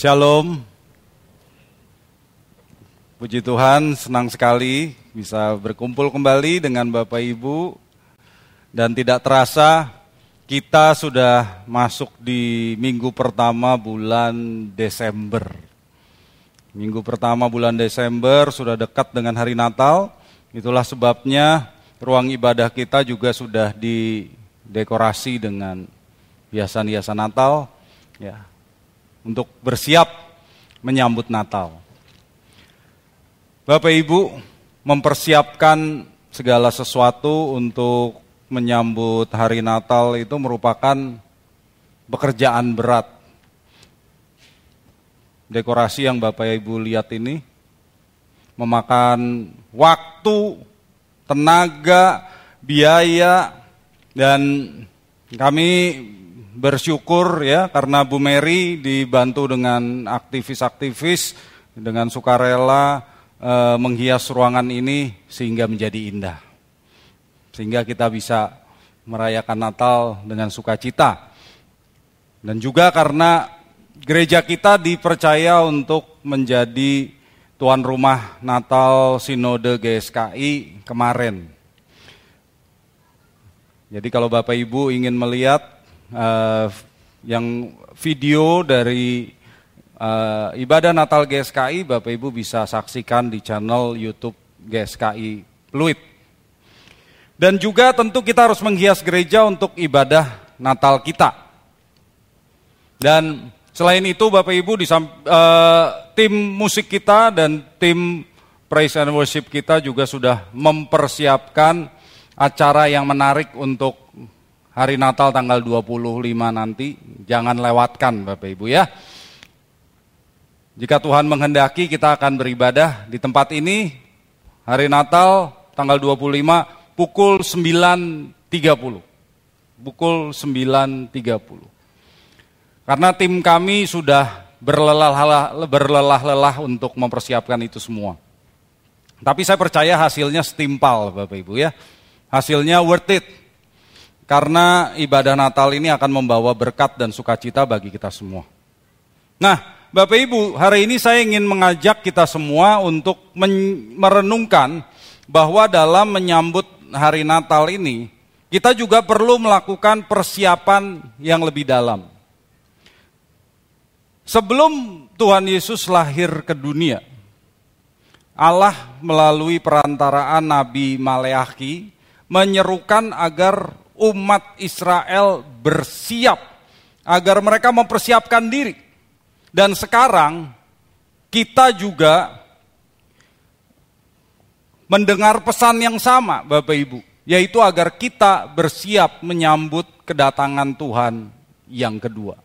Shalom. Puji Tuhan, senang sekali bisa berkumpul kembali dengan Bapak Ibu. Dan tidak terasa kita sudah masuk di minggu pertama bulan Desember. Minggu pertama bulan Desember sudah dekat dengan hari Natal. Itulah sebabnya ruang ibadah kita juga sudah didekorasi dengan hiasan-hiasan Natal. Ya, untuk bersiap menyambut Natal. Bapak Ibu mempersiapkan segala sesuatu untuk menyambut hari Natal itu merupakan pekerjaan berat. Dekorasi yang Bapak Ibu lihat ini memakan waktu, tenaga, biaya, dan kami bersyukur ya karena Bu Mary dibantu dengan aktivis-aktivis dengan sukarela e, menghias ruangan ini sehingga menjadi indah. Sehingga kita bisa merayakan Natal dengan sukacita. Dan juga karena gereja kita dipercaya untuk menjadi tuan rumah Natal Sinode GSKI kemarin. Jadi kalau Bapak Ibu ingin melihat uh, yang video dari uh, ibadah Natal GSKI, Bapak Ibu bisa saksikan di channel YouTube GSKI Pluit. Dan juga tentu kita harus menghias gereja untuk ibadah Natal kita. Dan selain itu Bapak Ibu di uh, tim musik kita dan tim praise and worship kita juga sudah mempersiapkan acara yang menarik untuk hari Natal tanggal 25 nanti, jangan lewatkan Bapak Ibu ya. Jika Tuhan menghendaki kita akan beribadah di tempat ini hari Natal tanggal 25 pukul 9.30. Pukul 9.30. Karena tim kami sudah berlelah-lelah untuk mempersiapkan itu semua. Tapi saya percaya hasilnya setimpal Bapak Ibu ya. Hasilnya worth it karena ibadah Natal ini akan membawa berkat dan sukacita bagi kita semua. Nah, Bapak Ibu, hari ini saya ingin mengajak kita semua untuk merenungkan bahwa dalam menyambut hari Natal ini, kita juga perlu melakukan persiapan yang lebih dalam. Sebelum Tuhan Yesus lahir ke dunia, Allah melalui perantaraan Nabi Maleaki menyerukan agar umat Israel bersiap agar mereka mempersiapkan diri. Dan sekarang kita juga mendengar pesan yang sama Bapak Ibu, yaitu agar kita bersiap menyambut kedatangan Tuhan yang kedua.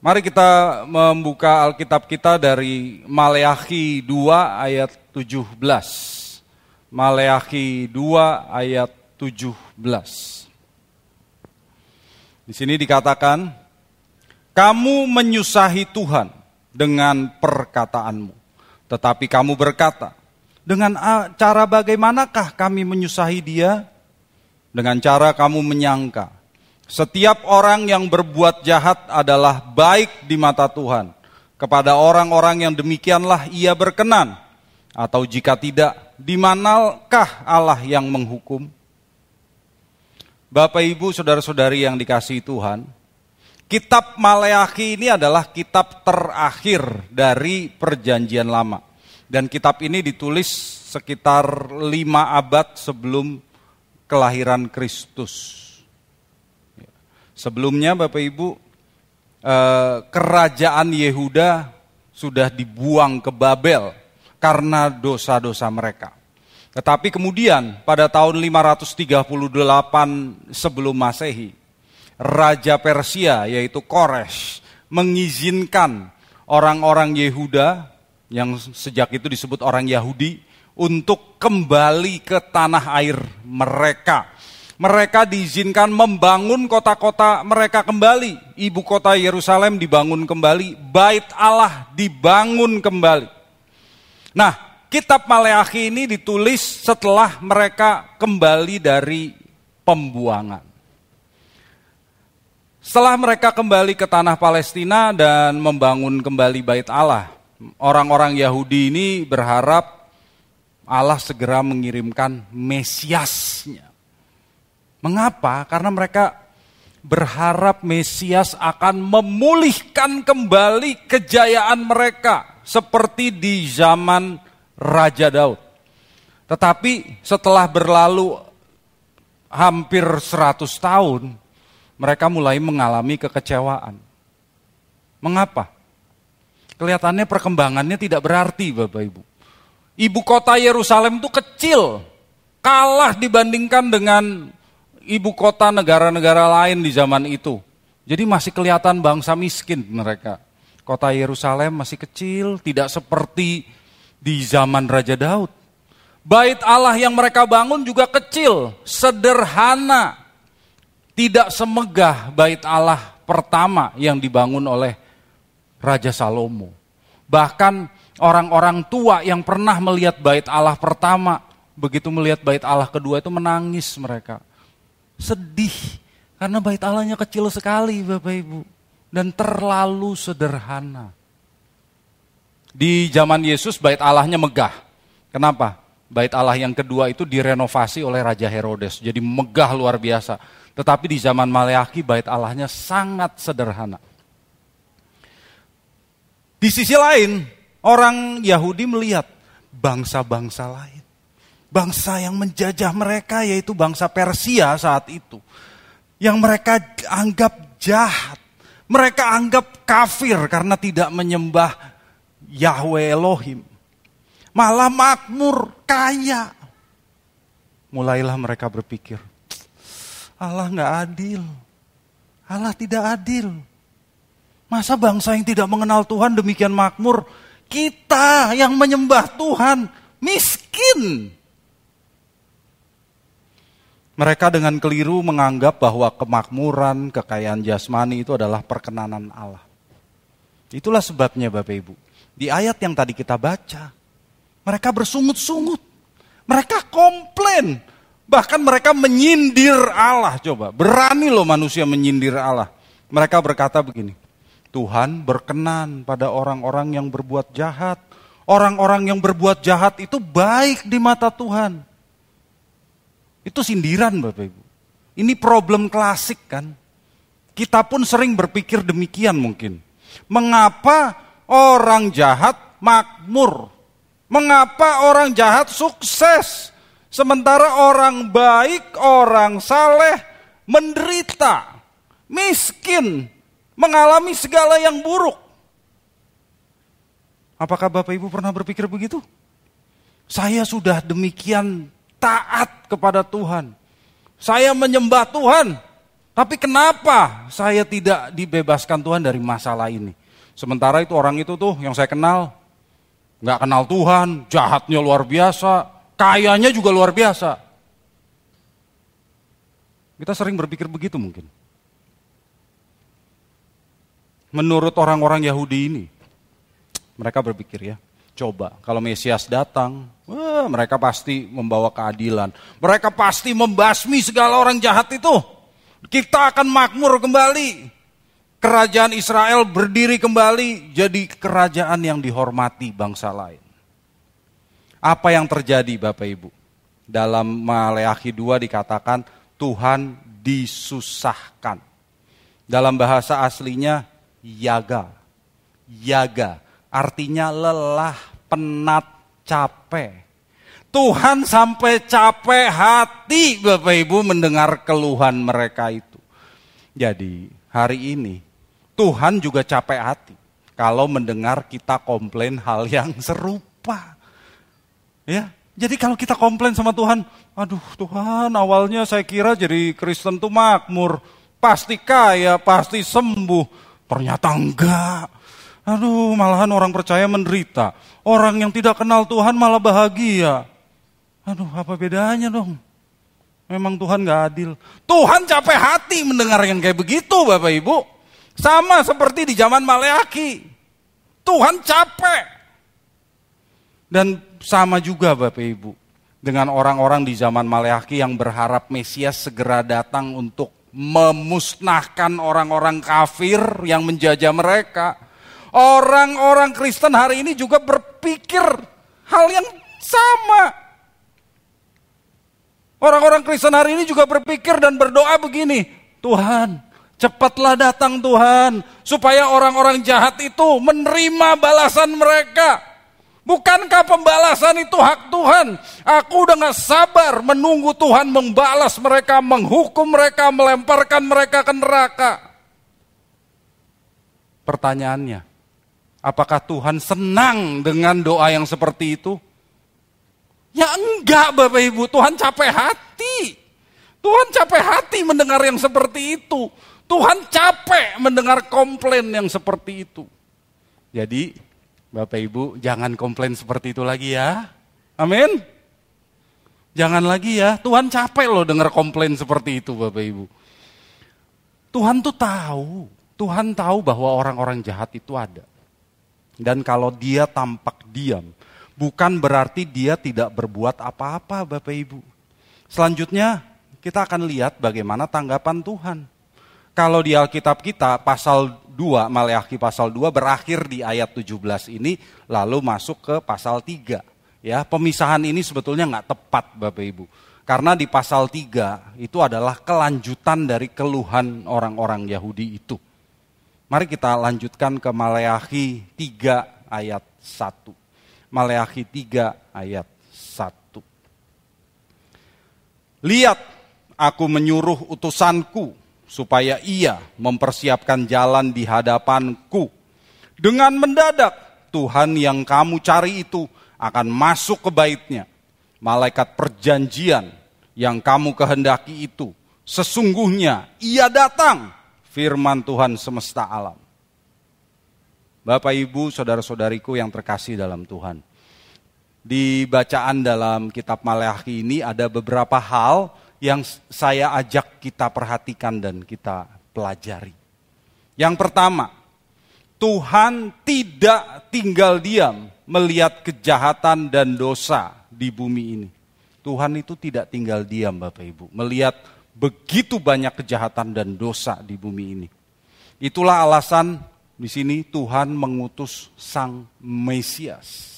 Mari kita membuka Alkitab kita dari Maleakhi 2 ayat 17. Maleakhi 2 ayat 17. Di sini dikatakan, kamu menyusahi Tuhan dengan perkataanmu. Tetapi kamu berkata, dengan cara bagaimanakah kami menyusahi dia? Dengan cara kamu menyangka, setiap orang yang berbuat jahat adalah baik di mata Tuhan. Kepada orang-orang yang demikianlah ia berkenan. Atau jika tidak, di manakah Allah yang menghukum? Bapak Ibu, saudara-saudari yang dikasihi Tuhan, kitab Maleakhi ini adalah kitab terakhir dari perjanjian lama. Dan kitab ini ditulis sekitar lima abad sebelum kelahiran Kristus. Sebelumnya Bapak Ibu, eh, kerajaan Yehuda sudah dibuang ke Babel karena dosa-dosa mereka. Tetapi kemudian pada tahun 538 sebelum Masehi, Raja Persia yaitu Kores mengizinkan orang-orang Yehuda yang sejak itu disebut orang Yahudi untuk kembali ke tanah air mereka. Mereka diizinkan membangun kota-kota mereka kembali. Ibu kota Yerusalem dibangun kembali, bait Allah dibangun kembali. Nah, kitab Maleakhi ini ditulis setelah mereka kembali dari pembuangan. Setelah mereka kembali ke tanah Palestina dan membangun kembali bait Allah, orang-orang Yahudi ini berharap Allah segera mengirimkan Mesiasnya. Mengapa? Karena mereka berharap Mesias akan memulihkan kembali kejayaan mereka seperti di zaman Raja Daud. Tetapi setelah berlalu hampir 100 tahun, mereka mulai mengalami kekecewaan. Mengapa? Kelihatannya perkembangannya tidak berarti Bapak Ibu. Ibu kota Yerusalem itu kecil, kalah dibandingkan dengan ibu kota negara-negara lain di zaman itu. Jadi masih kelihatan bangsa miskin mereka. Kota Yerusalem masih kecil, tidak seperti di zaman Raja Daud. Bait Allah yang mereka bangun juga kecil, sederhana, tidak semegah bait Allah pertama yang dibangun oleh Raja Salomo. Bahkan orang-orang tua yang pernah melihat bait Allah pertama, begitu melihat bait Allah kedua itu menangis mereka. Sedih karena bait Allahnya kecil sekali Bapak Ibu dan terlalu sederhana. Di zaman Yesus bait Allahnya megah. Kenapa? Bait Allah yang kedua itu direnovasi oleh Raja Herodes. Jadi megah luar biasa. Tetapi di zaman Maleaki bait Allahnya sangat sederhana. Di sisi lain, orang Yahudi melihat bangsa-bangsa lain. Bangsa yang menjajah mereka yaitu bangsa Persia saat itu. Yang mereka anggap jahat. Mereka anggap kafir karena tidak menyembah Yahweh Elohim. Malah makmur, kaya. Mulailah mereka berpikir, Allah nggak adil. Allah tidak adil. Masa bangsa yang tidak mengenal Tuhan demikian makmur? Kita yang menyembah Tuhan miskin. Mereka dengan keliru menganggap bahwa kemakmuran, kekayaan jasmani itu adalah perkenanan Allah. Itulah sebabnya Bapak Ibu. Di ayat yang tadi kita baca, mereka bersungut-sungut. Mereka komplain Bahkan mereka menyindir Allah coba. Berani loh manusia menyindir Allah. Mereka berkata begini. Tuhan berkenan pada orang-orang yang berbuat jahat. Orang-orang yang berbuat jahat itu baik di mata Tuhan. Itu sindiran Bapak Ibu. Ini problem klasik kan. Kita pun sering berpikir demikian mungkin. Mengapa orang jahat makmur? Mengapa orang jahat sukses? Sementara orang baik, orang saleh menderita, miskin, mengalami segala yang buruk. Apakah Bapak Ibu pernah berpikir begitu? Saya sudah demikian taat kepada Tuhan. Saya menyembah Tuhan. Tapi kenapa saya tidak dibebaskan Tuhan dari masalah ini? Sementara itu orang itu tuh yang saya kenal, nggak kenal Tuhan, jahatnya luar biasa, Kayanya juga luar biasa. Kita sering berpikir begitu mungkin. Menurut orang-orang Yahudi ini, mereka berpikir ya, coba kalau Mesias datang, wah, mereka pasti membawa keadilan. Mereka pasti membasmi segala orang jahat itu. Kita akan makmur kembali. Kerajaan Israel berdiri kembali jadi kerajaan yang dihormati bangsa lain. Apa yang terjadi Bapak Ibu? Dalam Maleakhi 2 dikatakan Tuhan disusahkan. Dalam bahasa aslinya yaga. Yaga artinya lelah, penat, capek. Tuhan sampai capek hati Bapak Ibu mendengar keluhan mereka itu. Jadi hari ini Tuhan juga capek hati kalau mendengar kita komplain hal yang serupa. Ya, jadi kalau kita komplain sama Tuhan, aduh Tuhan awalnya saya kira jadi Kristen tuh makmur, pasti kaya, pasti sembuh. Ternyata enggak. Aduh, malahan orang percaya menderita. Orang yang tidak kenal Tuhan malah bahagia. Aduh, apa bedanya dong? Memang Tuhan gak adil. Tuhan capek hati mendengar yang kayak begitu Bapak Ibu. Sama seperti di zaman Maleaki. Tuhan capek. Dan sama juga Bapak Ibu dengan orang-orang di zaman Maleaki yang berharap Mesias segera datang untuk memusnahkan orang-orang kafir yang menjajah mereka. Orang-orang Kristen hari ini juga berpikir hal yang sama. Orang-orang Kristen hari ini juga berpikir dan berdoa begini, Tuhan, cepatlah datang Tuhan, supaya orang-orang jahat itu menerima balasan mereka. Bukankah pembalasan itu hak Tuhan? Aku gak sabar menunggu Tuhan membalas mereka, menghukum mereka, melemparkan mereka ke neraka. Pertanyaannya, apakah Tuhan senang dengan doa yang seperti itu? Ya enggak Bapak Ibu, Tuhan capek hati. Tuhan capek hati mendengar yang seperti itu. Tuhan capek mendengar komplain yang seperti itu. Jadi Bapak Ibu jangan komplain seperti itu lagi ya. Amin. Jangan lagi ya, Tuhan capek loh dengar komplain seperti itu Bapak Ibu. Tuhan tuh tahu, Tuhan tahu bahwa orang-orang jahat itu ada. Dan kalau dia tampak diam, bukan berarti dia tidak berbuat apa-apa Bapak Ibu. Selanjutnya kita akan lihat bagaimana tanggapan Tuhan. Kalau di Alkitab kita pasal 2, Maleakhi pasal 2 berakhir di ayat 17 ini lalu masuk ke pasal 3. Ya, pemisahan ini sebetulnya nggak tepat Bapak Ibu. Karena di pasal 3 itu adalah kelanjutan dari keluhan orang-orang Yahudi itu. Mari kita lanjutkan ke Maleakhi 3 ayat 1. Maleakhi 3 ayat 1. Lihat, aku menyuruh utusanku supaya ia mempersiapkan jalan di hadapanku. Dengan mendadak, Tuhan yang kamu cari itu akan masuk ke baitnya. Malaikat perjanjian yang kamu kehendaki itu, sesungguhnya ia datang, firman Tuhan semesta alam. Bapak, Ibu, saudara-saudariku yang terkasih dalam Tuhan. Di bacaan dalam kitab Maleakhi ini ada beberapa hal yang saya ajak kita perhatikan dan kita pelajari. Yang pertama, Tuhan tidak tinggal diam melihat kejahatan dan dosa di bumi ini. Tuhan itu tidak tinggal diam Bapak Ibu, melihat begitu banyak kejahatan dan dosa di bumi ini. Itulah alasan di sini Tuhan mengutus Sang Mesias.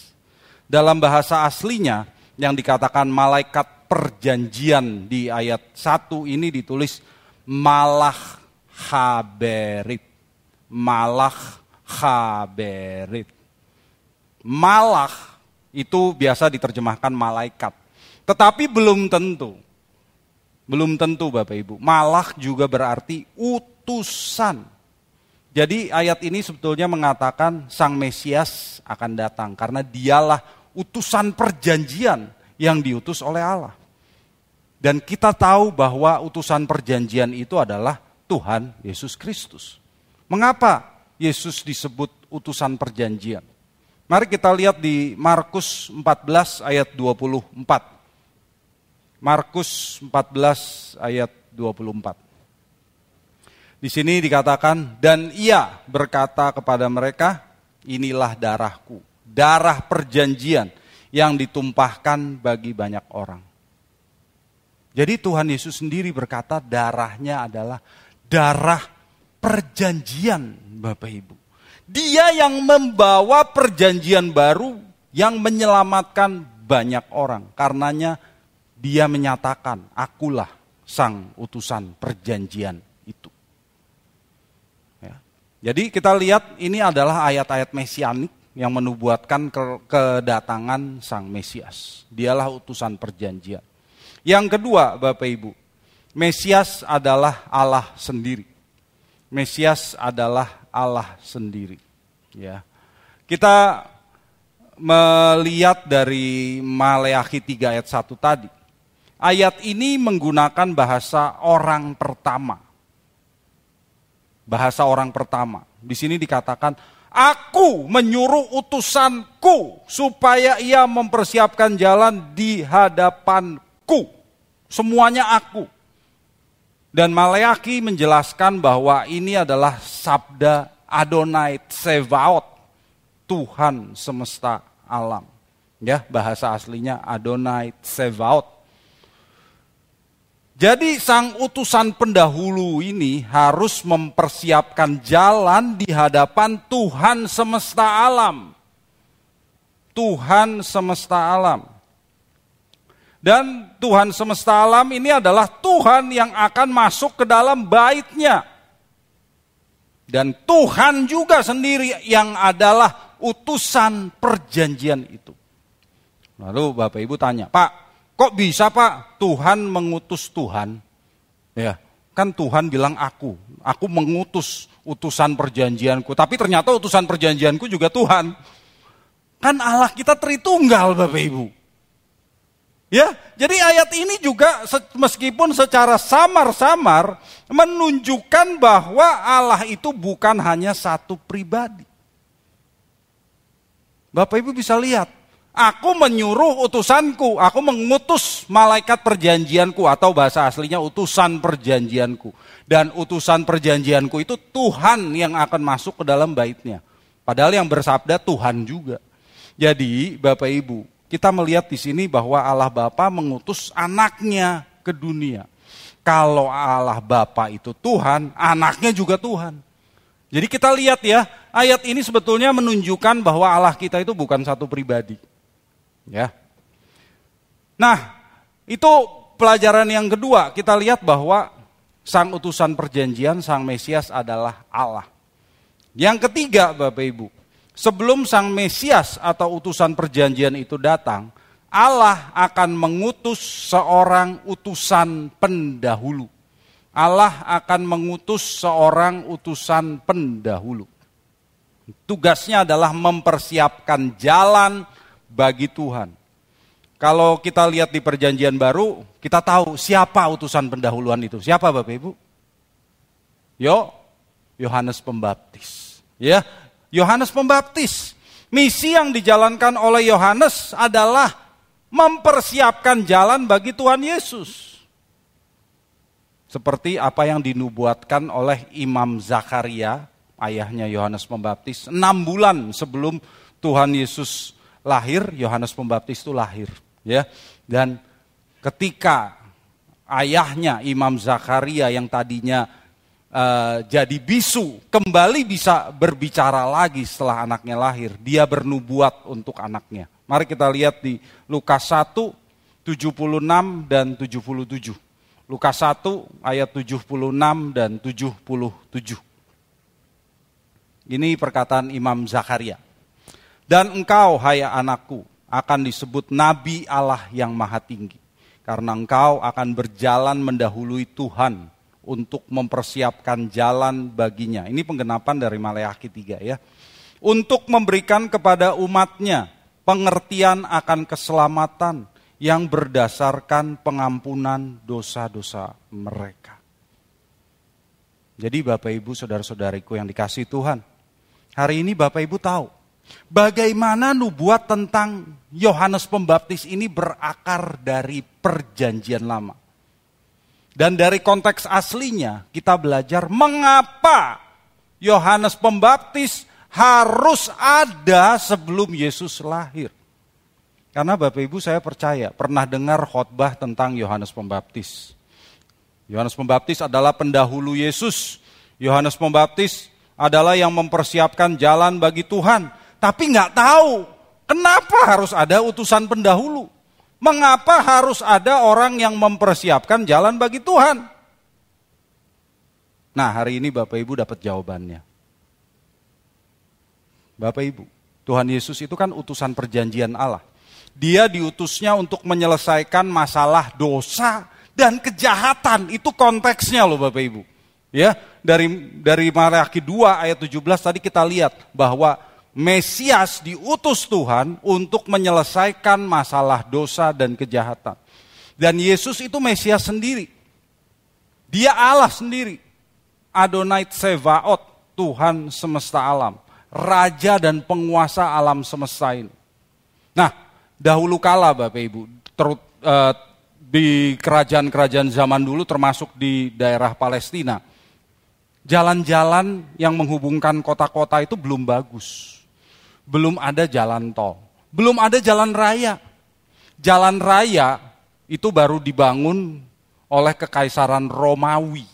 Dalam bahasa aslinya yang dikatakan malaikat perjanjian di ayat 1 ini ditulis malah haberit. Malah haberit. Malah itu biasa diterjemahkan malaikat. Tetapi belum tentu. Belum tentu Bapak Ibu. Malah juga berarti utusan. Jadi ayat ini sebetulnya mengatakan Sang Mesias akan datang karena dialah utusan perjanjian yang diutus oleh Allah. Dan kita tahu bahwa utusan perjanjian itu adalah Tuhan Yesus Kristus. Mengapa Yesus disebut utusan perjanjian? Mari kita lihat di Markus 14 ayat 24. Markus 14 ayat 24. Di sini dikatakan, dan ia berkata kepada mereka, inilah darahku, darah perjanjian yang ditumpahkan bagi banyak orang. Jadi Tuhan Yesus sendiri berkata darahnya adalah darah perjanjian Bapak Ibu. Dia yang membawa perjanjian baru yang menyelamatkan banyak orang. Karenanya dia menyatakan, akulah sang utusan perjanjian itu. Jadi kita lihat ini adalah ayat-ayat mesianik yang menubuatkan kedatangan Sang Mesias. Dialah utusan perjanjian. Yang kedua, Bapak Ibu, Mesias adalah Allah sendiri. Mesias adalah Allah sendiri. Ya. Kita melihat dari Maleakhi 3 ayat 1 tadi. Ayat ini menggunakan bahasa orang pertama bahasa orang pertama. Di sini dikatakan, aku menyuruh utusanku supaya ia mempersiapkan jalan di hadapanku. Semuanya aku. Dan Maleaki menjelaskan bahwa ini adalah sabda Adonai Tsevaot, Tuhan semesta alam. Ya, bahasa aslinya Adonai Tsevaot. Jadi sang utusan pendahulu ini harus mempersiapkan jalan di hadapan Tuhan semesta alam. Tuhan semesta alam. Dan Tuhan semesta alam ini adalah Tuhan yang akan masuk ke dalam baitnya. Dan Tuhan juga sendiri yang adalah utusan perjanjian itu. Lalu Bapak Ibu tanya, Pak, kok bisa Pak Tuhan mengutus Tuhan? Ya, kan Tuhan bilang aku, aku mengutus utusan perjanjianku. Tapi ternyata utusan perjanjianku juga Tuhan. Kan Allah kita Tritunggal Bapak Ibu. Ya, jadi ayat ini juga meskipun secara samar-samar menunjukkan bahwa Allah itu bukan hanya satu pribadi. Bapak Ibu bisa lihat, aku menyuruh utusanku, aku mengutus malaikat perjanjianku atau bahasa aslinya utusan perjanjianku. Dan utusan perjanjianku itu Tuhan yang akan masuk ke dalam baitnya. Padahal yang bersabda Tuhan juga. Jadi Bapak Ibu, kita melihat di sini bahwa Allah Bapa mengutus anaknya ke dunia. Kalau Allah Bapa itu Tuhan, anaknya juga Tuhan. Jadi kita lihat ya, ayat ini sebetulnya menunjukkan bahwa Allah kita itu bukan satu pribadi. Ya. Nah, itu pelajaran yang kedua. Kita lihat bahwa sang utusan perjanjian, sang Mesias adalah Allah. Yang ketiga, Bapak Ibu, sebelum sang Mesias atau utusan perjanjian itu datang, Allah akan mengutus seorang utusan pendahulu. Allah akan mengutus seorang utusan pendahulu. Tugasnya adalah mempersiapkan jalan bagi Tuhan. Kalau kita lihat di perjanjian baru, kita tahu siapa utusan pendahuluan itu. Siapa Bapak Ibu? Yo, Yohanes Pembaptis. Ya, Yohanes Pembaptis. Misi yang dijalankan oleh Yohanes adalah mempersiapkan jalan bagi Tuhan Yesus. Seperti apa yang dinubuatkan oleh Imam Zakaria, ayahnya Yohanes Pembaptis, enam bulan sebelum Tuhan Yesus lahir, Yohanes Pembaptis itu lahir, ya. Dan ketika ayahnya Imam Zakaria yang tadinya uh, jadi bisu, kembali bisa berbicara lagi setelah anaknya lahir. Dia bernubuat untuk anaknya. Mari kita lihat di Lukas 1, 76 dan 77. Lukas 1 ayat 76 dan 77. Ini perkataan Imam Zakaria. Dan engkau, hai anakku, akan disebut Nabi Allah yang maha tinggi. Karena engkau akan berjalan mendahului Tuhan untuk mempersiapkan jalan baginya. Ini penggenapan dari Maleakhi 3 ya. Untuk memberikan kepada umatnya pengertian akan keselamatan yang berdasarkan pengampunan dosa-dosa mereka. Jadi Bapak Ibu saudara-saudariku yang dikasih Tuhan. Hari ini Bapak Ibu tahu bagaimana nubuat tentang Yohanes Pembaptis ini berakar dari perjanjian lama. Dan dari konteks aslinya kita belajar mengapa Yohanes Pembaptis harus ada sebelum Yesus lahir. Karena Bapak Ibu saya percaya pernah dengar khotbah tentang Yohanes Pembaptis. Yohanes Pembaptis adalah pendahulu Yesus. Yohanes Pembaptis adalah yang mempersiapkan jalan bagi Tuhan. Tapi nggak tahu kenapa harus ada utusan pendahulu. Mengapa harus ada orang yang mempersiapkan jalan bagi Tuhan? Nah, hari ini Bapak Ibu dapat jawabannya. Bapak Ibu, Tuhan Yesus itu kan utusan perjanjian Allah. Dia diutusnya untuk menyelesaikan masalah dosa dan kejahatan. Itu konteksnya loh Bapak Ibu. Ya, dari dari Maleakhi 2 ayat 17 tadi kita lihat bahwa Mesias diutus Tuhan untuk menyelesaikan masalah dosa dan kejahatan. Dan Yesus itu Mesias sendiri. Dia Allah sendiri. Adonai Tsevaot, Tuhan semesta alam. Raja dan penguasa alam semesta ini. Nah, dahulu kala Bapak Ibu, terut, uh, di kerajaan-kerajaan zaman dulu termasuk di daerah Palestina, jalan-jalan yang menghubungkan kota-kota itu belum bagus belum ada jalan tol, belum ada jalan raya. Jalan raya itu baru dibangun oleh kekaisaran Romawi.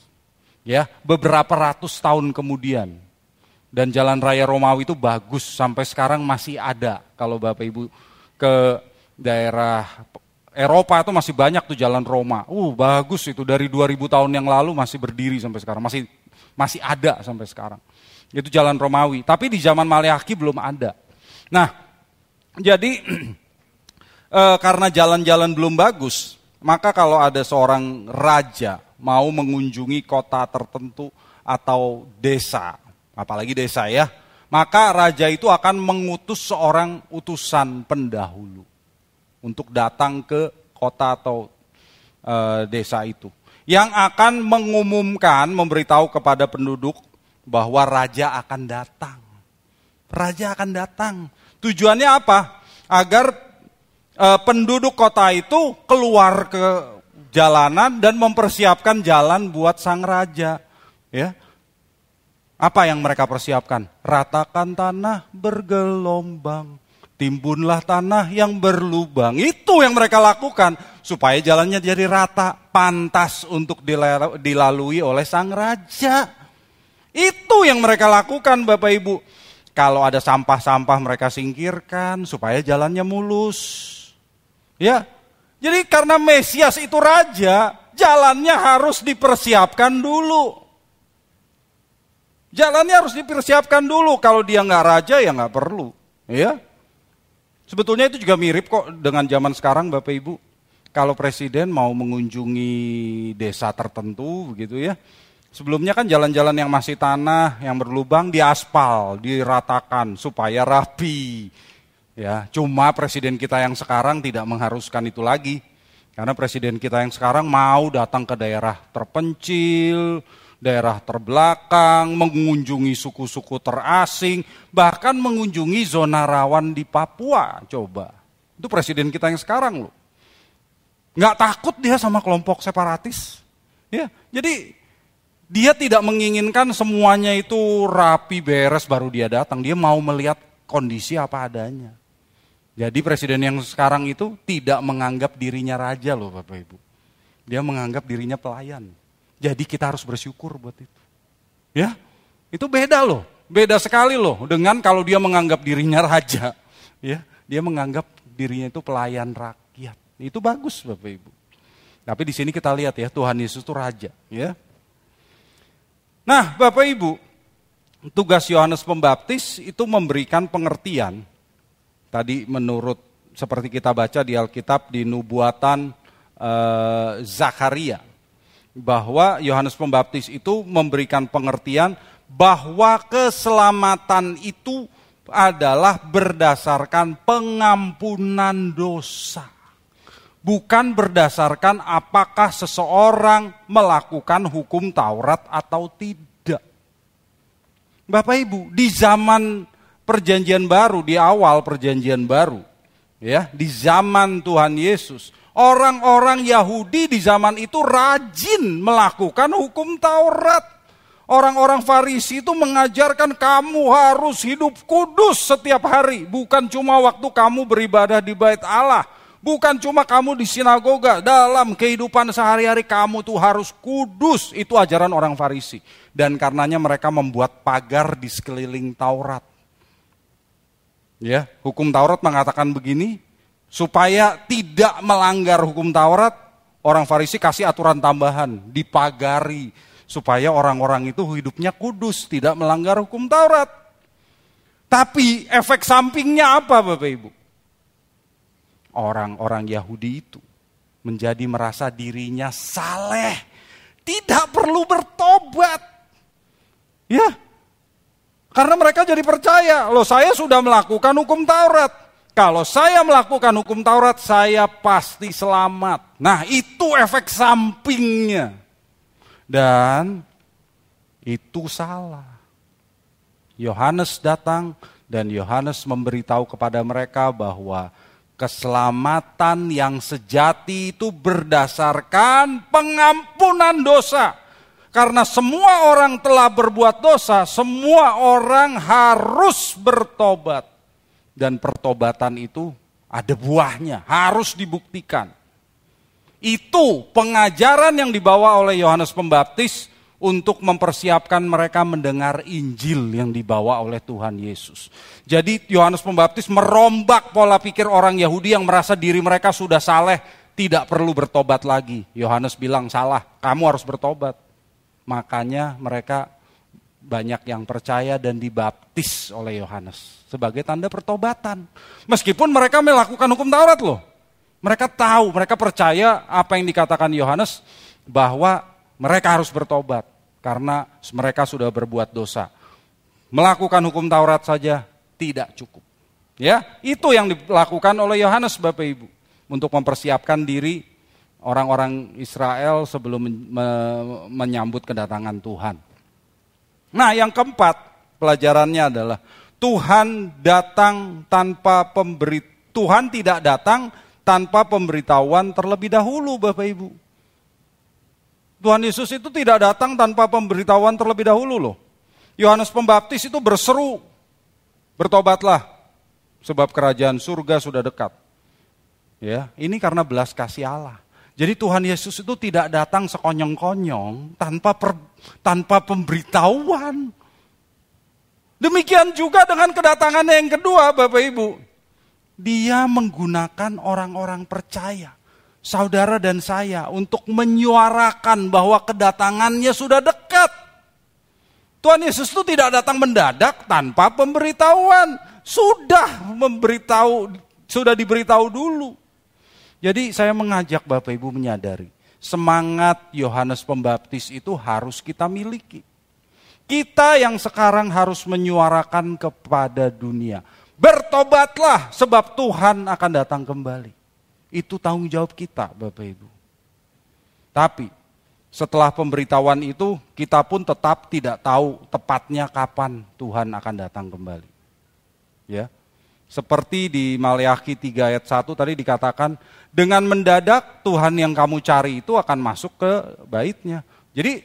Ya, beberapa ratus tahun kemudian. Dan jalan raya Romawi itu bagus sampai sekarang masih ada. Kalau Bapak Ibu ke daerah Eropa itu masih banyak tuh jalan Roma. Uh, bagus itu dari 2000 tahun yang lalu masih berdiri sampai sekarang, masih masih ada sampai sekarang. Itu jalan Romawi, tapi di zaman Maleaki belum ada. Nah, jadi e, karena jalan-jalan belum bagus, maka kalau ada seorang raja mau mengunjungi kota tertentu atau desa, apalagi desa ya, maka raja itu akan mengutus seorang utusan pendahulu untuk datang ke kota atau e, desa itu. Yang akan mengumumkan, memberitahu kepada penduduk bahwa raja akan datang. Raja akan datang. Tujuannya apa? Agar e, penduduk kota itu keluar ke jalanan dan mempersiapkan jalan buat sang raja. Ya, apa yang mereka persiapkan? Ratakan tanah bergelombang timbunlah tanah yang berlubang. Itu yang mereka lakukan supaya jalannya jadi rata, pantas untuk dilalui oleh sang raja. Itu yang mereka lakukan Bapak Ibu. Kalau ada sampah-sampah mereka singkirkan supaya jalannya mulus. Ya. Jadi karena Mesias itu raja, jalannya harus dipersiapkan dulu. Jalannya harus dipersiapkan dulu. Kalau dia nggak raja ya nggak perlu. Ya, Sebetulnya itu juga mirip kok dengan zaman sekarang Bapak Ibu. Kalau presiden mau mengunjungi desa tertentu begitu ya. Sebelumnya kan jalan-jalan yang masih tanah, yang berlubang diaspal, diratakan supaya rapi. Ya, cuma presiden kita yang sekarang tidak mengharuskan itu lagi. Karena presiden kita yang sekarang mau datang ke daerah terpencil, daerah terbelakang, mengunjungi suku-suku terasing, bahkan mengunjungi zona rawan di Papua. Coba, itu presiden kita yang sekarang loh. Nggak takut dia sama kelompok separatis. Ya, jadi dia tidak menginginkan semuanya itu rapi beres baru dia datang. Dia mau melihat kondisi apa adanya. Jadi presiden yang sekarang itu tidak menganggap dirinya raja loh Bapak Ibu. Dia menganggap dirinya pelayan. Jadi kita harus bersyukur buat itu. Ya, itu beda loh. Beda sekali loh dengan kalau dia menganggap dirinya raja. Ya, dia menganggap dirinya itu pelayan rakyat. Itu bagus Bapak Ibu. Tapi di sini kita lihat ya, Tuhan Yesus itu raja, ya. Nah, Bapak Ibu, tugas Yohanes Pembaptis itu memberikan pengertian. Tadi menurut seperti kita baca di Alkitab di nubuatan eh, Zakaria bahwa Yohanes Pembaptis itu memberikan pengertian bahwa keselamatan itu adalah berdasarkan pengampunan dosa. Bukan berdasarkan apakah seseorang melakukan hukum Taurat atau tidak. Bapak Ibu, di zaman perjanjian baru, di awal perjanjian baru, ya, di zaman Tuhan Yesus, Orang-orang Yahudi di zaman itu rajin melakukan hukum Taurat. Orang-orang Farisi itu mengajarkan kamu harus hidup kudus setiap hari. Bukan cuma waktu kamu beribadah di bait Allah. Bukan cuma kamu di sinagoga. Dalam kehidupan sehari-hari kamu tuh harus kudus. Itu ajaran orang Farisi. Dan karenanya mereka membuat pagar di sekeliling Taurat. Ya, hukum Taurat mengatakan begini, Supaya tidak melanggar hukum Taurat, orang Farisi kasih aturan tambahan, dipagari. Supaya orang-orang itu hidupnya kudus, tidak melanggar hukum Taurat. Tapi efek sampingnya apa Bapak Ibu? Orang-orang Yahudi itu menjadi merasa dirinya saleh, tidak perlu bertobat. Ya, karena mereka jadi percaya, loh saya sudah melakukan hukum Taurat. Kalau saya melakukan hukum Taurat, saya pasti selamat. Nah, itu efek sampingnya. Dan itu salah. Yohanes datang dan Yohanes memberitahu kepada mereka bahwa keselamatan yang sejati itu berdasarkan pengampunan dosa. Karena semua orang telah berbuat dosa, semua orang harus bertobat. Dan pertobatan itu ada buahnya, harus dibuktikan. Itu pengajaran yang dibawa oleh Yohanes Pembaptis untuk mempersiapkan mereka mendengar Injil yang dibawa oleh Tuhan Yesus. Jadi Yohanes Pembaptis merombak pola pikir orang Yahudi yang merasa diri mereka sudah saleh, tidak perlu bertobat lagi. Yohanes bilang salah, kamu harus bertobat. Makanya mereka banyak yang percaya dan dibaptis oleh Yohanes sebagai tanda pertobatan. Meskipun mereka melakukan hukum Taurat loh. Mereka tahu, mereka percaya apa yang dikatakan Yohanes bahwa mereka harus bertobat karena mereka sudah berbuat dosa. Melakukan hukum Taurat saja tidak cukup. Ya, itu yang dilakukan oleh Yohanes Bapak Ibu untuk mempersiapkan diri orang-orang Israel sebelum menyambut kedatangan Tuhan. Nah, yang keempat pelajarannya adalah Tuhan datang tanpa pemberi Tuhan tidak datang tanpa pemberitahuan terlebih dahulu Bapak Ibu. Tuhan Yesus itu tidak datang tanpa pemberitahuan terlebih dahulu loh. Yohanes Pembaptis itu berseru, bertobatlah sebab kerajaan surga sudah dekat. Ya, ini karena belas kasih Allah. Jadi Tuhan Yesus itu tidak datang sekonyong-konyong tanpa per, tanpa pemberitahuan. Demikian juga dengan kedatangannya yang kedua, Bapak Ibu dia menggunakan orang-orang percaya, saudara dan saya, untuk menyuarakan bahwa kedatangannya sudah dekat. Tuhan Yesus itu tidak datang mendadak tanpa pemberitahuan. Sudah memberitahu, sudah diberitahu dulu. Jadi saya mengajak Bapak Ibu menyadari, semangat Yohanes Pembaptis itu harus kita miliki. Kita yang sekarang harus menyuarakan kepada dunia Bertobatlah sebab Tuhan akan datang kembali. Itu tanggung jawab kita Bapak Ibu. Tapi setelah pemberitahuan itu kita pun tetap tidak tahu tepatnya kapan Tuhan akan datang kembali. Ya. Seperti di Maliaki 3 ayat 1 tadi dikatakan, dengan mendadak Tuhan yang kamu cari itu akan masuk ke baitnya. Jadi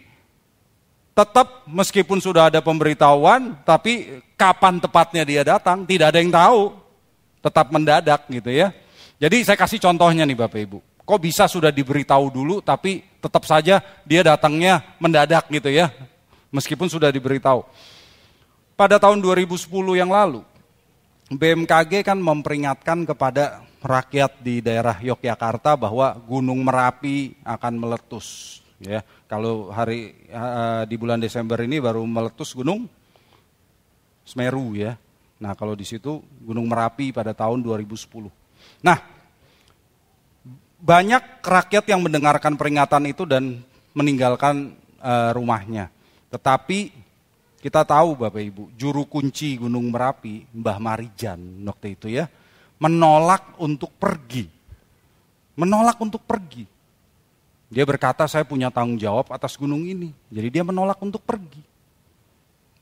tetap meskipun sudah ada pemberitahuan, tapi kapan tepatnya dia datang, tidak ada yang tahu. Tetap mendadak gitu ya. Jadi saya kasih contohnya nih Bapak Ibu. Kok bisa sudah diberitahu dulu tapi tetap saja dia datangnya mendadak gitu ya. Meskipun sudah diberitahu. Pada tahun 2010 yang lalu, BMKG kan memperingatkan kepada rakyat di daerah Yogyakarta bahwa Gunung Merapi akan meletus. Ya, kalau hari uh, di bulan Desember ini baru meletus gunung Semeru ya. Nah, kalau di situ Gunung Merapi pada tahun 2010. Nah, banyak rakyat yang mendengarkan peringatan itu dan meninggalkan uh, rumahnya. Tetapi kita tahu Bapak Ibu, juru kunci Gunung Merapi, Mbah Marijan waktu itu ya, menolak untuk pergi. Menolak untuk pergi. Dia berkata, saya punya tanggung jawab atas gunung ini. Jadi dia menolak untuk pergi.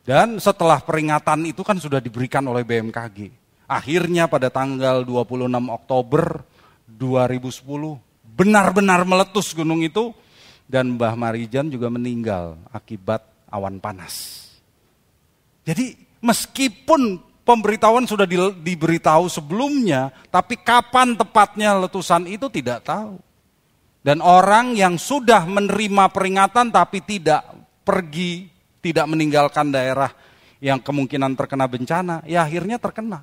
Dan setelah peringatan itu kan sudah diberikan oleh BMKG. Akhirnya pada tanggal 26 Oktober 2010, benar-benar meletus gunung itu. Dan Mbah Marijan juga meninggal akibat awan panas. Jadi meskipun pemberitahuan sudah diberitahu sebelumnya, tapi kapan tepatnya letusan itu tidak tahu. Dan orang yang sudah menerima peringatan tapi tidak pergi, tidak meninggalkan daerah yang kemungkinan terkena bencana, ya akhirnya terkena.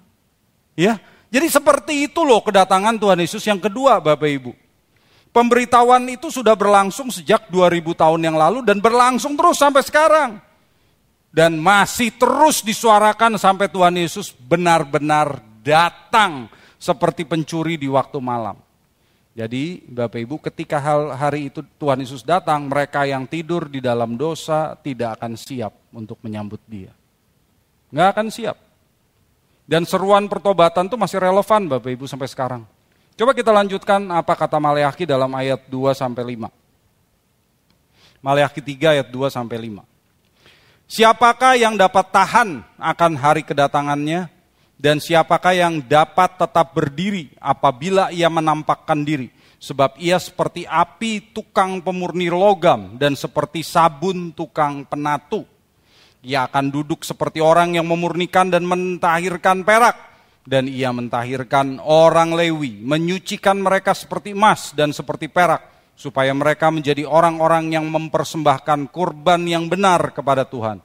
Ya, jadi seperti itu loh kedatangan Tuhan Yesus yang kedua Bapak Ibu. Pemberitahuan itu sudah berlangsung sejak 2000 tahun yang lalu dan berlangsung terus sampai sekarang. Dan masih terus disuarakan sampai Tuhan Yesus benar-benar datang seperti pencuri di waktu malam. Jadi Bapak Ibu ketika hal hari itu Tuhan Yesus datang, mereka yang tidur di dalam dosa tidak akan siap untuk menyambut dia. Nggak akan siap. Dan seruan pertobatan itu masih relevan Bapak Ibu sampai sekarang. Coba kita lanjutkan apa kata Maleakhi dalam ayat 2 sampai 5. Maleakhi 3 ayat 2 sampai 5. Siapakah yang dapat tahan akan hari kedatangannya? Dan siapakah yang dapat tetap berdiri apabila ia menampakkan diri? Sebab ia seperti api tukang pemurni logam dan seperti sabun tukang penatu. Ia akan duduk seperti orang yang memurnikan dan mentahirkan perak. Dan ia mentahirkan orang Lewi, menyucikan mereka seperti emas dan seperti perak. supaya mereka menjadi orang-orang yang mempersembahkan kurban yang benar kepada Tuhan.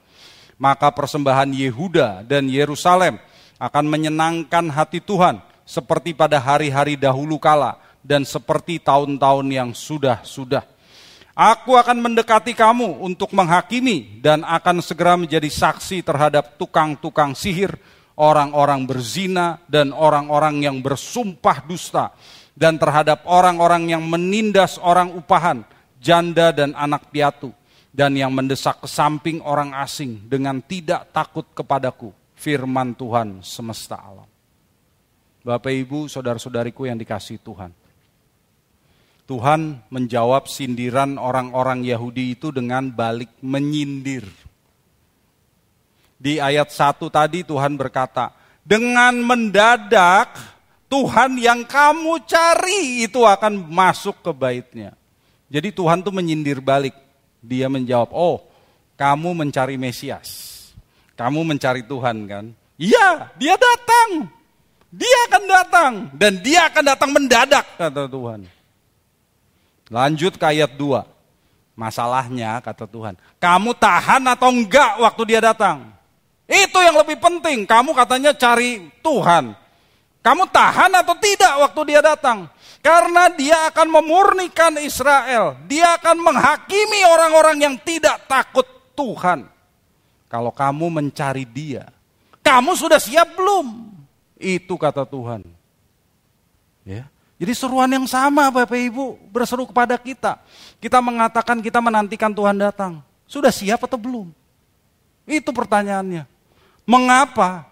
Maka persembahan Yehuda dan Yerusalem akan menyenangkan hati Tuhan seperti pada hari-hari dahulu kala dan seperti tahun-tahun yang sudah-sudah. Aku akan mendekati kamu untuk menghakimi dan akan segera menjadi saksi terhadap tukang-tukang sihir, orang-orang berzina, dan orang-orang yang bersumpah dusta, dan terhadap orang-orang yang menindas orang upahan, janda dan anak piatu, dan yang mendesak ke samping orang asing dengan tidak takut kepadaku, firman Tuhan semesta alam. Bapak, Ibu, saudara-saudariku yang dikasih Tuhan. Tuhan menjawab sindiran orang-orang Yahudi itu dengan balik menyindir. Di ayat 1 tadi Tuhan berkata, dengan mendadak Tuhan yang kamu cari itu akan masuk ke baitnya. Jadi Tuhan tuh menyindir balik. Dia menjawab, oh kamu mencari Mesias. Kamu mencari Tuhan kan? Iya, dia datang. Dia akan datang. Dan dia akan datang mendadak, kata Tuhan. Lanjut ke ayat 2. Masalahnya kata Tuhan, kamu tahan atau enggak waktu dia datang? Itu yang lebih penting. Kamu katanya cari Tuhan. Kamu tahan atau tidak waktu dia datang? Karena dia akan memurnikan Israel. Dia akan menghakimi orang-orang yang tidak takut Tuhan. Kalau kamu mencari dia, kamu sudah siap belum? Itu kata Tuhan. Ya. Jadi seruan yang sama Bapak Ibu berseru kepada kita. Kita mengatakan kita menantikan Tuhan datang. Sudah siap atau belum? Itu pertanyaannya. Mengapa?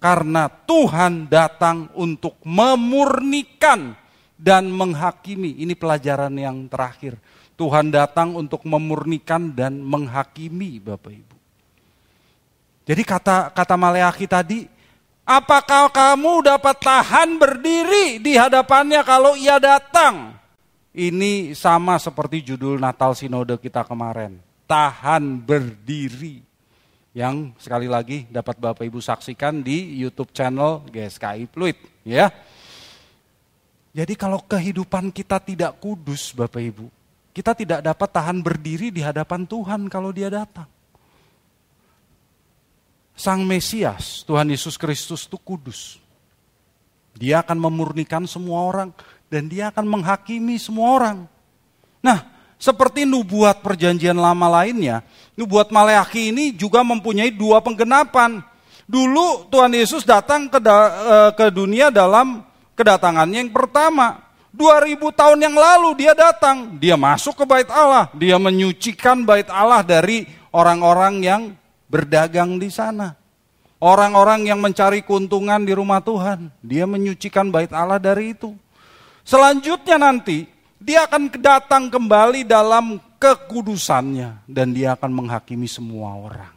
Karena Tuhan datang untuk memurnikan dan menghakimi. Ini pelajaran yang terakhir. Tuhan datang untuk memurnikan dan menghakimi Bapak Ibu. Jadi kata kata Maleaki tadi, Apakah kamu dapat tahan berdiri di hadapannya kalau ia datang? Ini sama seperti judul Natal Sinode kita kemarin. Tahan berdiri. Yang sekali lagi dapat Bapak Ibu saksikan di YouTube channel GSKI Pluit. Ya. Jadi kalau kehidupan kita tidak kudus Bapak Ibu. Kita tidak dapat tahan berdiri di hadapan Tuhan kalau dia datang. Sang Mesias, Tuhan Yesus Kristus itu kudus. Dia akan memurnikan semua orang dan dia akan menghakimi semua orang. Nah, seperti nubuat perjanjian lama lainnya, nubuat Maleaki ini juga mempunyai dua penggenapan. Dulu Tuhan Yesus datang ke, da, eh, ke dunia dalam kedatangannya yang pertama. 2000 tahun yang lalu dia datang, dia masuk ke bait Allah, dia menyucikan bait Allah dari orang-orang yang berdagang di sana. Orang-orang yang mencari keuntungan di rumah Tuhan, dia menyucikan bait Allah dari itu. Selanjutnya nanti, dia akan datang kembali dalam kekudusannya dan dia akan menghakimi semua orang.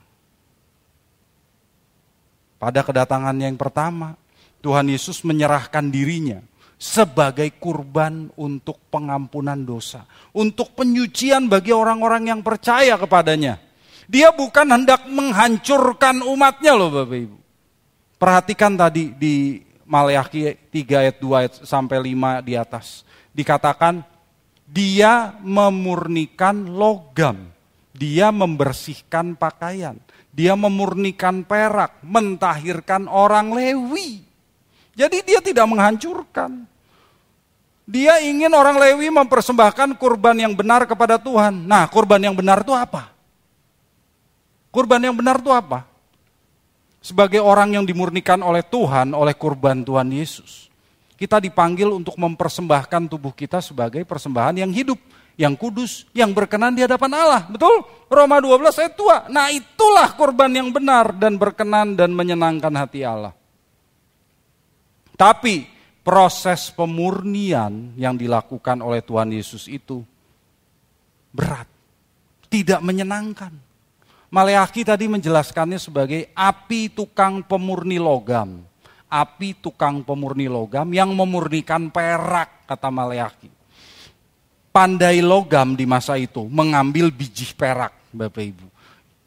Pada kedatangannya yang pertama, Tuhan Yesus menyerahkan dirinya sebagai kurban untuk pengampunan dosa, untuk penyucian bagi orang-orang yang percaya kepadanya. Dia bukan hendak menghancurkan umatnya loh Bapak Ibu. Perhatikan tadi di Maleakhi 3 ayat 2 ayat sampai 5 di atas. Dikatakan dia memurnikan logam. Dia membersihkan pakaian. Dia memurnikan perak, mentahirkan orang Lewi. Jadi dia tidak menghancurkan. Dia ingin orang Lewi mempersembahkan kurban yang benar kepada Tuhan. Nah, kurban yang benar itu apa? Kurban yang benar itu apa? Sebagai orang yang dimurnikan oleh Tuhan, oleh kurban Tuhan Yesus. Kita dipanggil untuk mempersembahkan tubuh kita sebagai persembahan yang hidup, yang kudus, yang berkenan di hadapan Allah. Betul? Roma 12 ayat 2. Nah itulah kurban yang benar dan berkenan dan menyenangkan hati Allah. Tapi proses pemurnian yang dilakukan oleh Tuhan Yesus itu berat, tidak menyenangkan. Maleaki tadi menjelaskannya sebagai api tukang pemurni logam. Api tukang pemurni logam yang memurnikan perak, kata Maleaki. Pandai logam di masa itu mengambil biji perak, Bapak Ibu.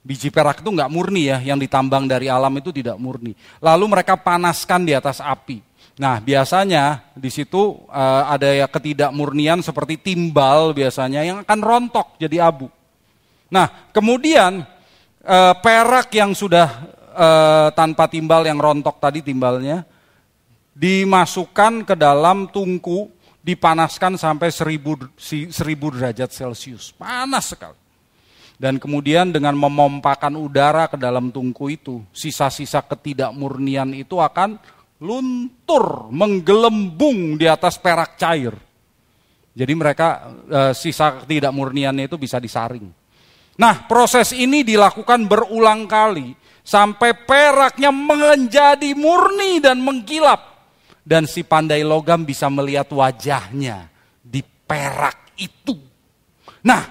Biji perak itu nggak murni ya, yang ditambang dari alam itu tidak murni. Lalu mereka panaskan di atas api. Nah, biasanya di situ uh, ada ya ketidakmurnian seperti timbal biasanya yang akan rontok jadi abu. Nah, kemudian uh, perak yang sudah uh, tanpa timbal yang rontok tadi timbalnya dimasukkan ke dalam tungku, dipanaskan sampai 1000 1000 derajat Celcius. Panas sekali. Dan kemudian dengan memompakan udara ke dalam tungku itu, sisa-sisa ketidakmurnian itu akan luntur, menggelembung di atas perak cair. Jadi mereka e, sisa tidak murniannya itu bisa disaring. Nah, proses ini dilakukan berulang kali sampai peraknya menjadi murni dan mengkilap. Dan si pandai logam bisa melihat wajahnya di perak itu. Nah,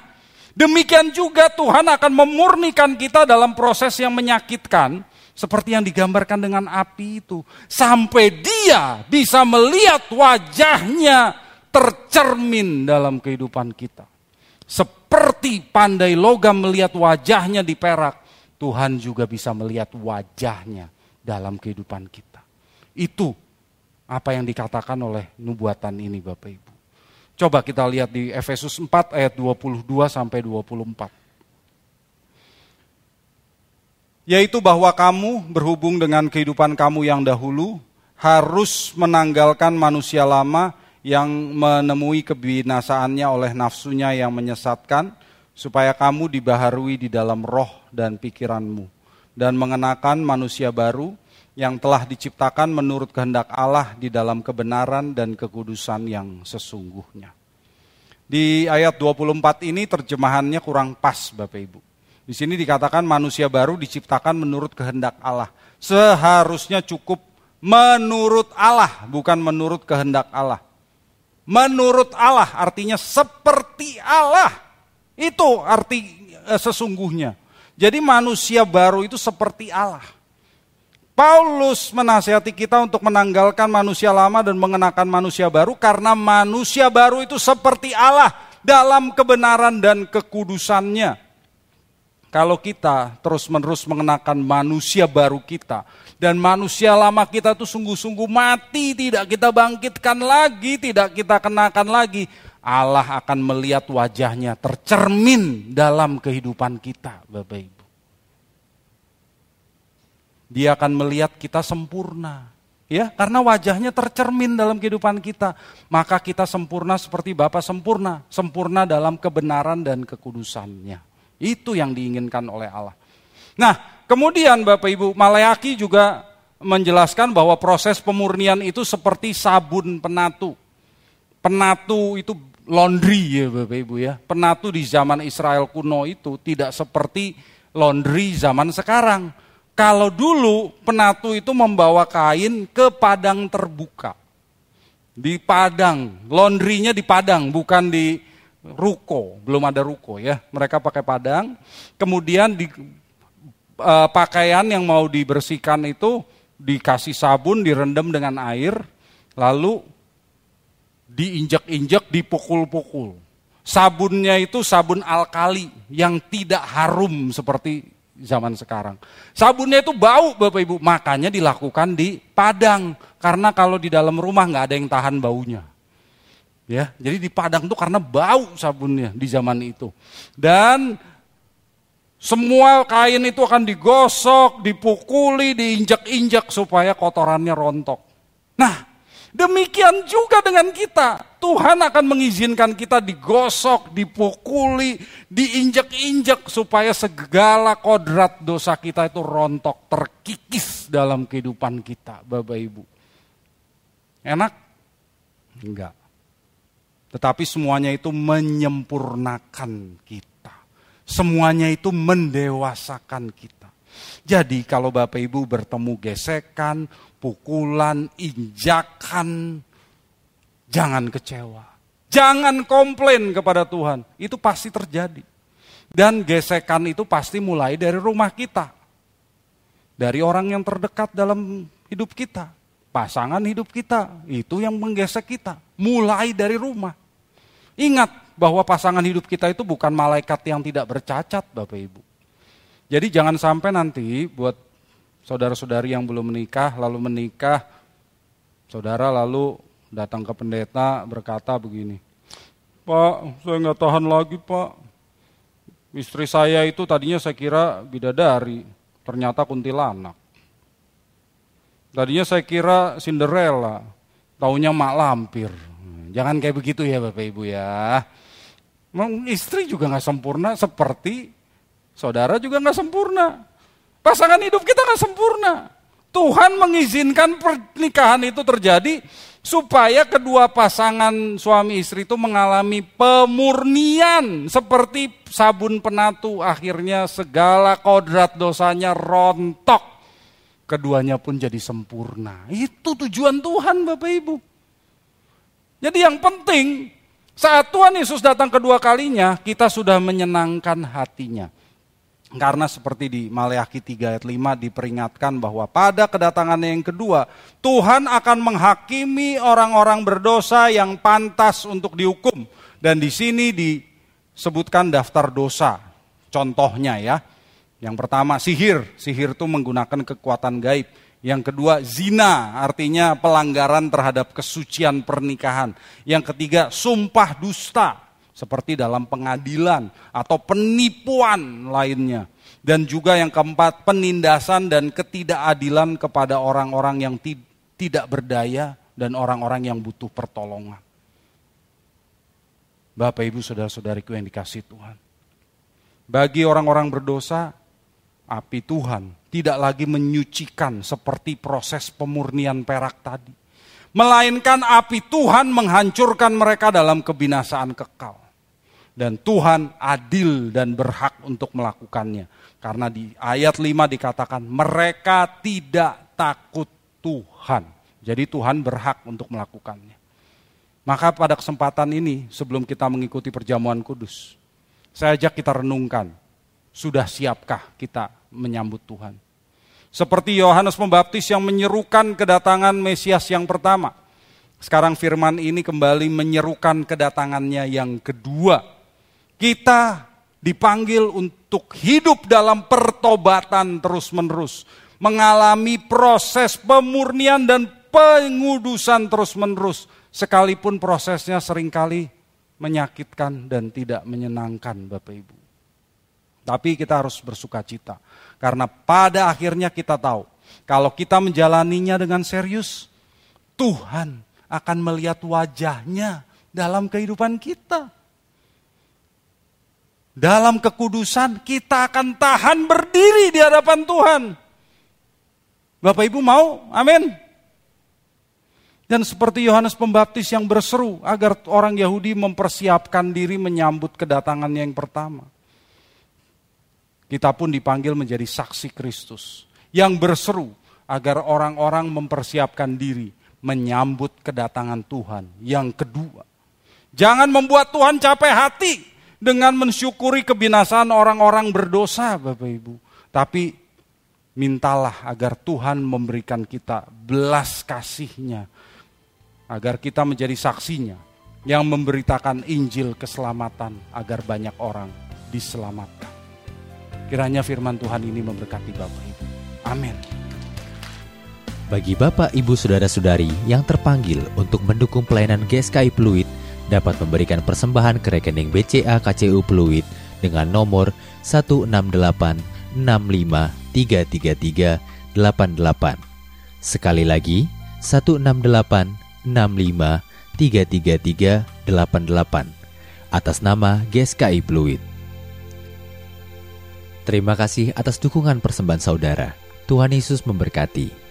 demikian juga Tuhan akan memurnikan kita dalam proses yang menyakitkan seperti yang digambarkan dengan api itu. Sampai dia bisa melihat wajahnya tercermin dalam kehidupan kita. Seperti pandai logam melihat wajahnya di perak, Tuhan juga bisa melihat wajahnya dalam kehidupan kita. Itu apa yang dikatakan oleh nubuatan ini Bapak Ibu. Coba kita lihat di Efesus 4 ayat 22 sampai 24 yaitu bahwa kamu berhubung dengan kehidupan kamu yang dahulu harus menanggalkan manusia lama yang menemui kebinasaannya oleh nafsunya yang menyesatkan supaya kamu dibaharui di dalam roh dan pikiranmu dan mengenakan manusia baru yang telah diciptakan menurut kehendak Allah di dalam kebenaran dan kekudusan yang sesungguhnya. Di ayat 24 ini terjemahannya kurang pas Bapak Ibu. Di sini dikatakan manusia baru diciptakan menurut kehendak Allah. Seharusnya cukup menurut Allah, bukan menurut kehendak Allah. Menurut Allah artinya seperti Allah. Itu arti e, sesungguhnya. Jadi manusia baru itu seperti Allah. Paulus menasihati kita untuk menanggalkan manusia lama dan mengenakan manusia baru karena manusia baru itu seperti Allah dalam kebenaran dan kekudusannya. Kalau kita terus-menerus mengenakan manusia baru kita dan manusia lama kita itu sungguh-sungguh mati, tidak kita bangkitkan lagi, tidak kita kenakan lagi, Allah akan melihat wajahnya tercermin dalam kehidupan kita, Bapak Ibu. Dia akan melihat kita sempurna. Ya, karena wajahnya tercermin dalam kehidupan kita, maka kita sempurna seperti Bapa sempurna, sempurna dalam kebenaran dan kekudusannya. Itu yang diinginkan oleh Allah. Nah, kemudian Bapak Ibu, Maleaki juga menjelaskan bahwa proses pemurnian itu seperti sabun penatu. Penatu itu laundry ya Bapak Ibu ya. Penatu di zaman Israel kuno itu tidak seperti laundry zaman sekarang. Kalau dulu penatu itu membawa kain ke padang terbuka. Di padang, laundrynya di padang, bukan di ruko, belum ada ruko ya. Mereka pakai padang. Kemudian di uh, pakaian yang mau dibersihkan itu dikasih sabun, direndam dengan air, lalu diinjak-injak, dipukul-pukul. Sabunnya itu sabun alkali yang tidak harum seperti zaman sekarang. Sabunnya itu bau Bapak Ibu, makanya dilakukan di Padang. Karena kalau di dalam rumah nggak ada yang tahan baunya. Ya, jadi di Padang itu karena bau sabunnya di zaman itu. Dan semua kain itu akan digosok, dipukuli, diinjak-injak supaya kotorannya rontok. Nah, demikian juga dengan kita. Tuhan akan mengizinkan kita digosok, dipukuli, diinjak-injak supaya segala kodrat dosa kita itu rontok, terkikis dalam kehidupan kita, Bapak Ibu. Enak? Enggak. Tetapi semuanya itu menyempurnakan kita. Semuanya itu mendewasakan kita. Jadi kalau Bapak Ibu bertemu gesekan, pukulan, injakan, jangan kecewa. Jangan komplain kepada Tuhan. Itu pasti terjadi. Dan gesekan itu pasti mulai dari rumah kita. Dari orang yang terdekat dalam hidup kita pasangan hidup kita, itu yang menggesek kita, mulai dari rumah. Ingat bahwa pasangan hidup kita itu bukan malaikat yang tidak bercacat, Bapak Ibu. Jadi jangan sampai nanti buat saudara-saudari yang belum menikah, lalu menikah, Saudara lalu datang ke pendeta berkata begini, Pak, saya nggak tahan lagi Pak. Istri saya itu tadinya saya kira bidadari, ternyata kuntilanak. Tadinya saya kira Cinderella, taunya mak lampir. Jangan kayak begitu ya Bapak Ibu ya. Memang istri juga nggak sempurna seperti saudara juga nggak sempurna. Pasangan hidup kita nggak sempurna. Tuhan mengizinkan pernikahan itu terjadi supaya kedua pasangan suami istri itu mengalami pemurnian seperti sabun penatu. Akhirnya segala kodrat dosanya rontok. Keduanya pun jadi sempurna. Itu tujuan Tuhan Bapak Ibu. Jadi yang penting saat Tuhan Yesus datang kedua kalinya kita sudah menyenangkan hatinya karena seperti di Maleakhi 3 ayat 5 diperingatkan bahwa pada kedatangan yang kedua Tuhan akan menghakimi orang-orang berdosa yang pantas untuk dihukum. Dan di sini disebutkan daftar dosa. Contohnya ya. Yang pertama sihir. Sihir itu menggunakan kekuatan gaib. Yang kedua zina artinya pelanggaran terhadap kesucian pernikahan. Yang ketiga sumpah dusta seperti dalam pengadilan atau penipuan lainnya. Dan juga yang keempat, penindasan dan ketidakadilan kepada orang-orang yang tidak berdaya dan orang-orang yang butuh pertolongan. Bapak, Ibu, Saudara-saudariku yang dikasih Tuhan. Bagi orang-orang berdosa, api Tuhan tidak lagi menyucikan seperti proses pemurnian perak tadi. Melainkan api Tuhan menghancurkan mereka dalam kebinasaan kekal dan Tuhan adil dan berhak untuk melakukannya. Karena di ayat 5 dikatakan mereka tidak takut Tuhan. Jadi Tuhan berhak untuk melakukannya. Maka pada kesempatan ini sebelum kita mengikuti perjamuan kudus, saya ajak kita renungkan, sudah siapkah kita menyambut Tuhan? Seperti Yohanes Pembaptis yang menyerukan kedatangan Mesias yang pertama. Sekarang firman ini kembali menyerukan kedatangannya yang kedua kita dipanggil untuk hidup dalam pertobatan terus-menerus, mengalami proses pemurnian dan pengudusan terus-menerus, sekalipun prosesnya sering kali menyakitkan dan tidak menyenangkan Bapak Ibu. Tapi kita harus bersuka cita, karena pada akhirnya kita tahu, kalau kita menjalaninya dengan serius, Tuhan akan melihat wajahnya dalam kehidupan kita dalam kekudusan kita akan tahan berdiri di hadapan Tuhan. Bapak Ibu mau? Amin. Dan seperti Yohanes Pembaptis yang berseru agar orang Yahudi mempersiapkan diri menyambut kedatangannya yang pertama. Kita pun dipanggil menjadi saksi Kristus yang berseru agar orang-orang mempersiapkan diri menyambut kedatangan Tuhan yang kedua. Jangan membuat Tuhan capek hati dengan mensyukuri kebinasaan orang-orang berdosa, Bapak Ibu. Tapi mintalah agar Tuhan memberikan kita belas kasihnya, agar kita menjadi saksinya yang memberitakan Injil keselamatan agar banyak orang diselamatkan. Kiranya firman Tuhan ini memberkati Bapak Ibu. Amin. Bagi Bapak, Ibu, Saudara-saudari yang terpanggil untuk mendukung pelayanan GSKI Pluit, dapat memberikan persembahan ke rekening BCA KCU Pluit dengan nomor 1686533388. Sekali lagi, 1686533388 atas nama GSKI Pluit. Terima kasih atas dukungan persembahan saudara. Tuhan Yesus memberkati.